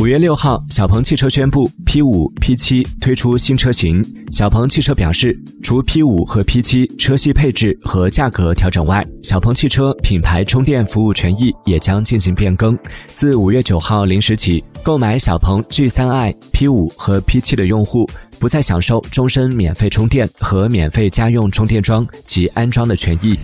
五月六号小鹏汽车宣布 p 五 p 七推出新车型。小鹏汽车表示除 p 五和 p 七车系配置和价格调整外小鹏汽车品牌充电服务权益也将进行变更。自五月九号零时起购买小鹏 g 三 ip 五和 p 七的用户不再享受终身免费充电和免费家用充电桩及安装的权益。